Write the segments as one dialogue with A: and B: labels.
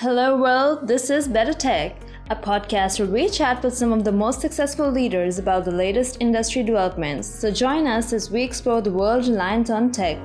A: Hello, world. This is Better Tech, a podcast where we chat with some of the most successful leaders about the latest industry developments. So join us as we explore the world reliant on tech.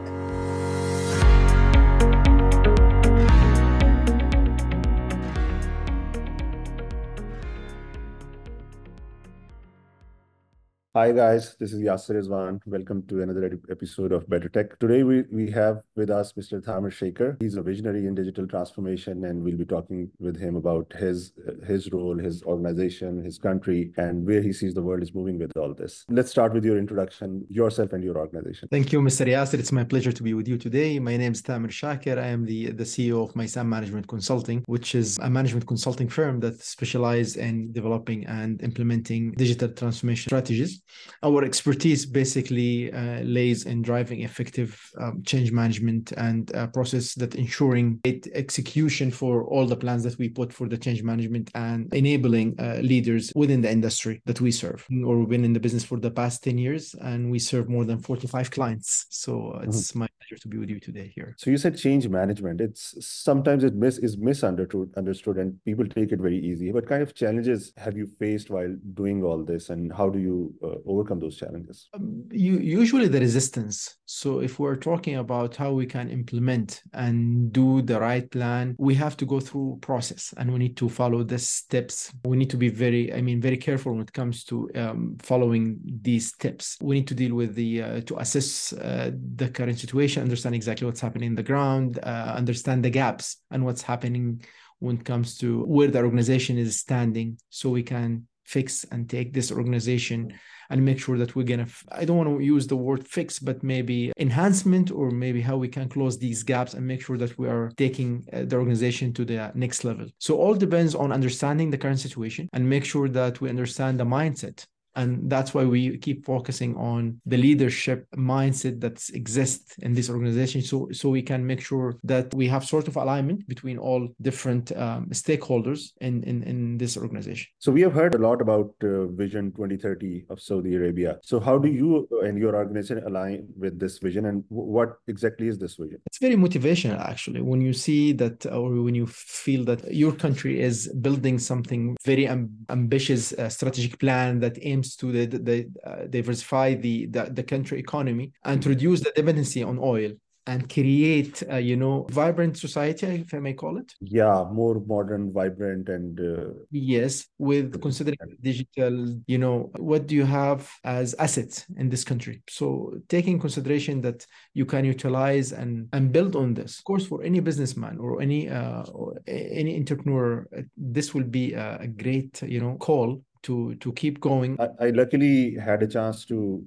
B: Hi guys, this is Yasir Rizwan. Welcome to another episode of Better Tech. Today we, we have with us Mr. Thamer Shaker. He's a visionary in digital transformation and we'll be talking with him about his his role, his organization, his country, and where he sees the world is moving with all this. Let's start with your introduction, yourself and your organization.
C: Thank you, Mr. Yasir. It's my pleasure to be with you today. My name is Thamer Shaker. I am the, the CEO of MYSAN Management Consulting, which is a management consulting firm that specializes in developing and implementing digital transformation strategies our expertise basically uh, lays in driving effective um, change management and uh, process that ensuring execution for all the plans that we put for the change management and enabling uh, leaders within the industry that we serve. Or we've been in the business for the past 10 years and we serve more than 45 clients. So it's mm-hmm. my pleasure to be with you today here.
B: So you said change management. It's sometimes it miss is misunderstood understood and people take it very easy. What kind of challenges have you faced while doing all this and how do you uh, overcome those challenges?
C: Um, you, usually the resistance. So if we're talking about how we can implement and do the right plan, we have to go through process and we need to follow the steps. We need to be very, I mean, very careful when it comes to um, following these steps. We need to deal with the uh, to assess uh, the current situation, understand exactly what's happening in the ground, uh, understand the gaps and what's happening when it comes to where the organization is standing, so we can fix and take this organization and make sure that we're gonna i don't want to use the word fix but maybe enhancement or maybe how we can close these gaps and make sure that we are taking uh, the organization to the next level. So all depends on understanding the current situation and make sure that we understand the mindset and that's why we keep focusing on the leadership mindset that exists in this organization so so we can make sure that we have sort of alignment between all different um, stakeholders in, in in this organization.
B: So we have heard a lot about uh, vision 2030 of saudi arabia. So how do you and your organization align with this vision and what exactly is this vision?
C: It's very motivational actually. When you see that or when you feel that your country is building something very ambitious uh, strategic plan that aims aims to the, the, uh, diversify the, the, the country economy and to reduce the dependency on oil and create uh, you know vibrant society if i may call it.
B: Yeah more modern vibrant and uh...
C: yes with considering digital you know what do you have as assets in this country? So taking consideration that you can utilize and and build on this. Of course for any businessman or any uh, or any entrepreneur this will be a, a great you know call to to keep going.
B: I, I luckily had a chance to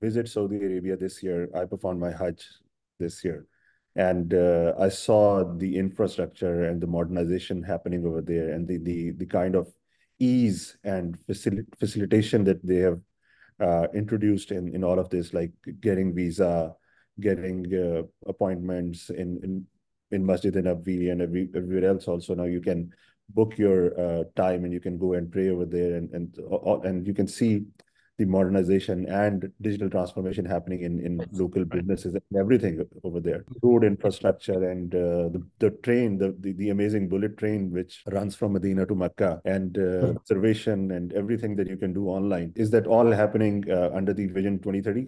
B: visit Saudi Arabia this year. I performed my Hajj this year, and uh, I saw the infrastructure and the modernization happening over there, and the the the kind of ease and facil- facilitation that they have uh, introduced in in all of this, like getting visa, getting uh, appointments in in in Masjid Nabawi and every, everywhere else. Also now you can book your uh, time and you can go and pray over there and and and you can see the modernization and digital transformation happening in, in local businesses and everything over there. Road infrastructure and uh, the, the train, the, the, the amazing bullet train which runs from Medina to Mecca and uh, observation and everything that you can do online. Is that all happening uh, under the Vision 2030?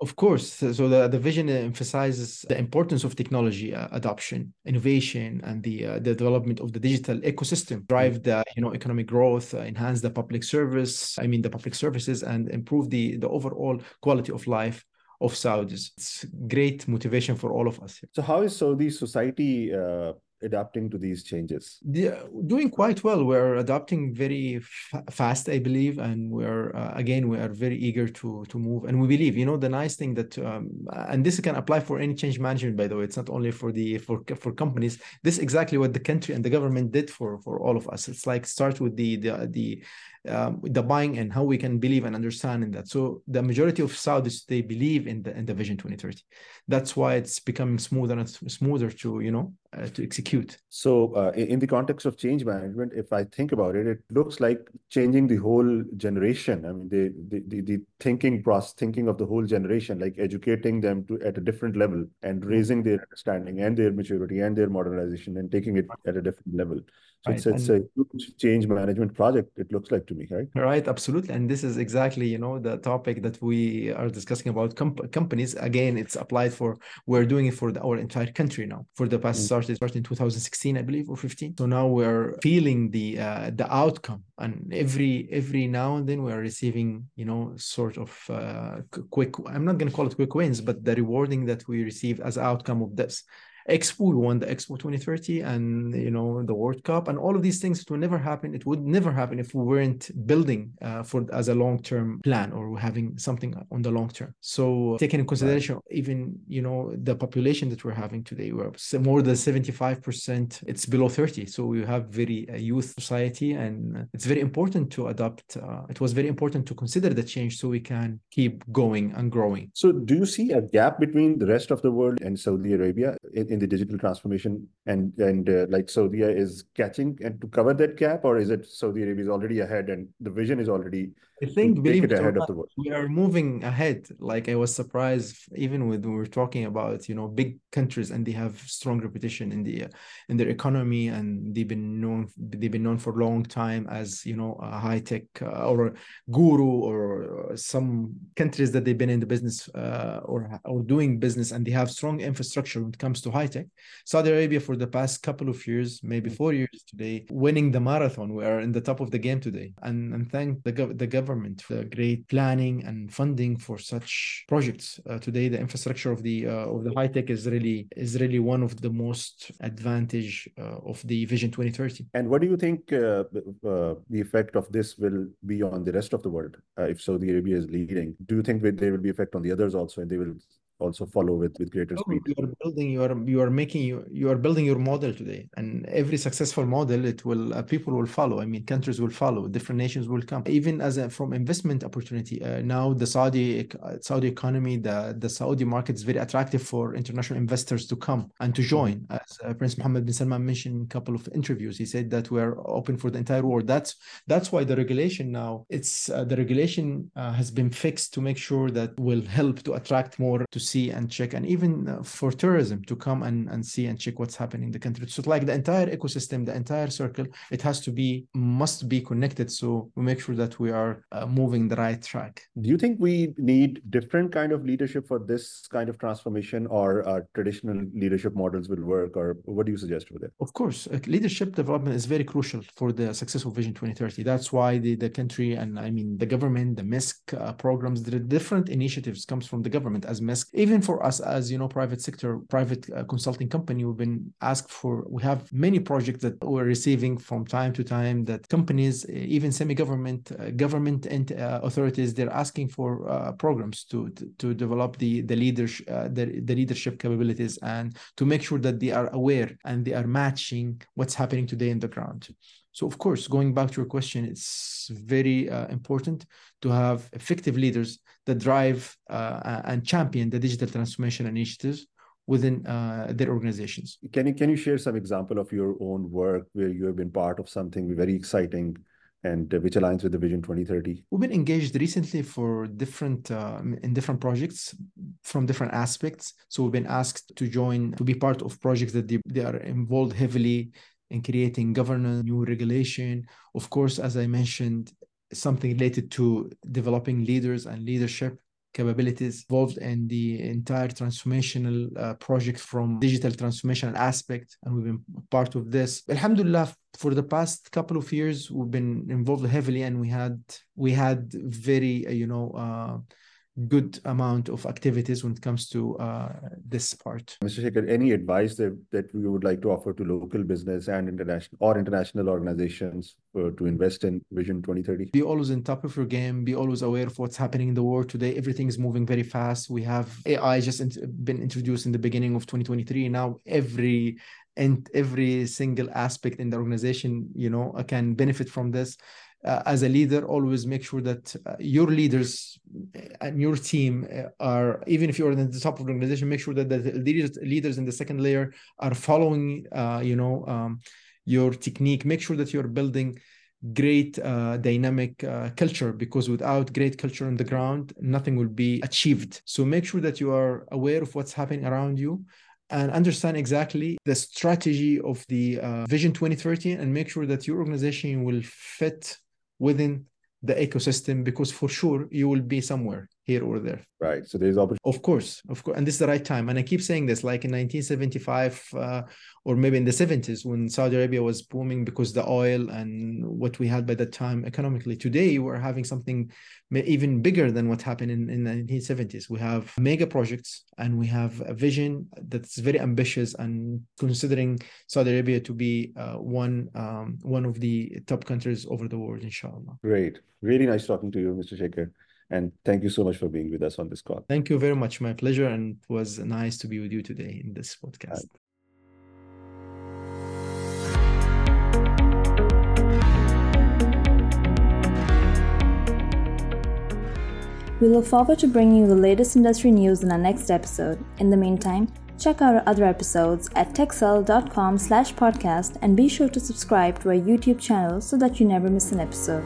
C: Of course. So the, the vision emphasizes the importance of technology uh, adoption, innovation, and the, uh, the development of the digital ecosystem, drive the you know economic growth, uh, enhance the public service, I mean the public services, and improve the, the overall quality of life of Saudis. It's great motivation for all of us.
B: So how is Saudi society uh, adapting to these changes?
C: Doing quite well. We're adapting very f- fast, I believe, and we're uh, again we are very eager to to move. And we believe, you know, the nice thing that um, and this can apply for any change management. By the way, it's not only for the for for companies. This is exactly what the country and the government did for for all of us. It's like start with the the the um, the buying and how we can believe and understand in that. So the majority of Saudis they believe in the in the Vision 2030. That's why it's becoming smoother and smoother to you know uh, to execute.
B: So uh, in the context of change management, if I think about it, it looks like changing the whole generation. I mean, the the the, the thinking process, thinking of the whole generation, like educating them to at a different level and raising their understanding and their maturity and their modernization and taking it at a different level. So right. it's, it's a huge change management project, it looks like to me, right?
C: Right, absolutely. And this is exactly, you know, the topic that we are discussing about comp- companies. Again, it's applied for, we're doing it for the, our entire country now. For the past, mm-hmm. started, started in 2016, I believe, or 15. So now we're feeling the uh, the outcome. And every every now and then we're receiving, you know, sort of uh, quick, I'm not going to call it quick wins, but the rewarding that we receive as outcome of this. Expo, we won the Expo 2030 and, you know, the World Cup and all of these things, it would never happen. It would never happen if we weren't building uh, for as a long-term plan or having something on the long term. So taking in consideration, even, you know, the population that we're having today, we're more than 75%, it's below 30. So we have very uh, youth society and it's very important to adopt. Uh, it was very important to consider the change so we can keep going and growing.
B: So do you see a gap between the rest of the world and Saudi Arabia in, in the digital transformation and and uh, like Saudi is catching and to cover that gap, or is it Saudi Arabia is already ahead and the vision is already
C: I think believe it ahead of the world. We are moving ahead. Like I was surprised, even when we were talking about you know big countries and they have strong reputation in the in their economy and they've been known they've been known for a long time as you know a high tech uh, or guru or some countries that they've been in the business uh, or or doing business and they have strong infrastructure when it comes to high tech. Saudi Arabia for the past couple of years, maybe four years today, winning the marathon. We are in the top of the game today, and and thank the the government government for the great planning and funding for such projects. Uh, today, the infrastructure of the uh, of the high tech is really is really one of the most advantage uh, of the Vision 2030.
B: And what do you think uh, uh, the effect of this will be on the rest of the world uh, if Saudi Arabia is leading? Do you think there will be effect on the others also, and they will also follow with with greater speed.
C: you are building you are you are making you you are building your model today. And every successful model it will uh, people will follow. I mean countries will follow. Different nations will come. Even as a from investment opportunity uh, now the saudi saudi economy the the saudi market is very attractive for international investors to come and to join. Mm-hmm. as uh, prince mohammed bin salman mentioned in a couple of interviews he said that we're open for the entire world. That's that's why the regulation now it's uh, the regulation uh, has been fixed to make sure that will help to attract more to see and check, and even uh, for tourism to come and, and see and check what's happening in the country. So, like the entire ecosystem, the entire circle, it has to be, must be connected. So, we make sure that we are uh, moving the right track.
B: Do you think we need different kind of leadership for this kind of transformation, or uh, traditional leadership models will work, or what do you suggest for that?
C: Of course, uh, leadership development is very crucial for the successful Vision 2030. That's why the, the country and I mean the government, the Misk uh, programs, the different initiatives comes from the government as Misk even for us as you know private sector private uh, consulting company we've been asked for we have many projects that we're receiving from time to time that companies even semi-government uh, government and uh, authorities they're asking for uh, programs to, to, to develop the the leadership uh, the, the leadership capabilities and to make sure that they are aware and they are matching what's happening today in the ground so, of course, going back to your question, it's very uh, important to have effective leaders that drive uh, and champion the digital transformation initiatives within uh, their organizations.
B: Can you can you share some example of your own work where you have been part of something very exciting? And uh, which aligns with the Vision 2030.
C: We've been engaged recently for different uh, in different projects from different aspects. So we've been asked to join to be part of projects that they, they are involved heavily in creating governance, new regulation. Of course, as I mentioned, something related to developing leaders and leadership capabilities involved in the entire transformational uh, project from digital transformation aspect and we've been part of this alhamdulillah for the past couple of years we've been involved heavily and we had we had very uh, you know uh, good amount of activities when it comes to uh, this part.
B: Mr. Shaker, any advice that, that we would like to offer to local business and international or international organizations uh, to invest in Vision 2030?
C: Be always on top of your game. Be always aware of what's happening in the world today. Everything is moving very fast. We have AI just in, been introduced in the beginning of 2023. Now every and every single aspect in the organization, you know, can benefit from this uh, as a leader, always make sure that uh, your leaders and your team uh, are, even if you're in the top of the organization, make sure that the leaders, leaders in the second layer are following, uh, you know, um, your technique. Make sure that you're building great uh, dynamic uh, culture because without great culture on the ground nothing will be achieved so make sure that you are aware of what's happening around you and understand exactly the strategy of the uh, vision 2030 and make sure that your organization will fit within the ecosystem because for sure you will be somewhere here or there.
B: Right. So there's opportunity.
C: Of course, of course, and this is the right time. And I keep saying this, like in 1975 uh, or maybe in the 70s when Saudi Arabia was booming because the oil and what we had by that time economically. Today we're having something even bigger than what happened in, in the 1970s. We have mega projects and we have a vision that's very ambitious and considering Saudi Arabia to be uh, one um, one of the top countries over the world, inshallah.
B: Great. Really nice talking to you, Mr. Shaker. And thank you so much for being with us on this call.
C: Thank you very much. My pleasure. And it was nice to be with you today in this podcast.
A: We look forward to bringing you the latest industry news in our next episode. In the meantime, check out our other episodes at techcell.com slash podcast and be sure to subscribe to our YouTube channel so that you never miss an episode.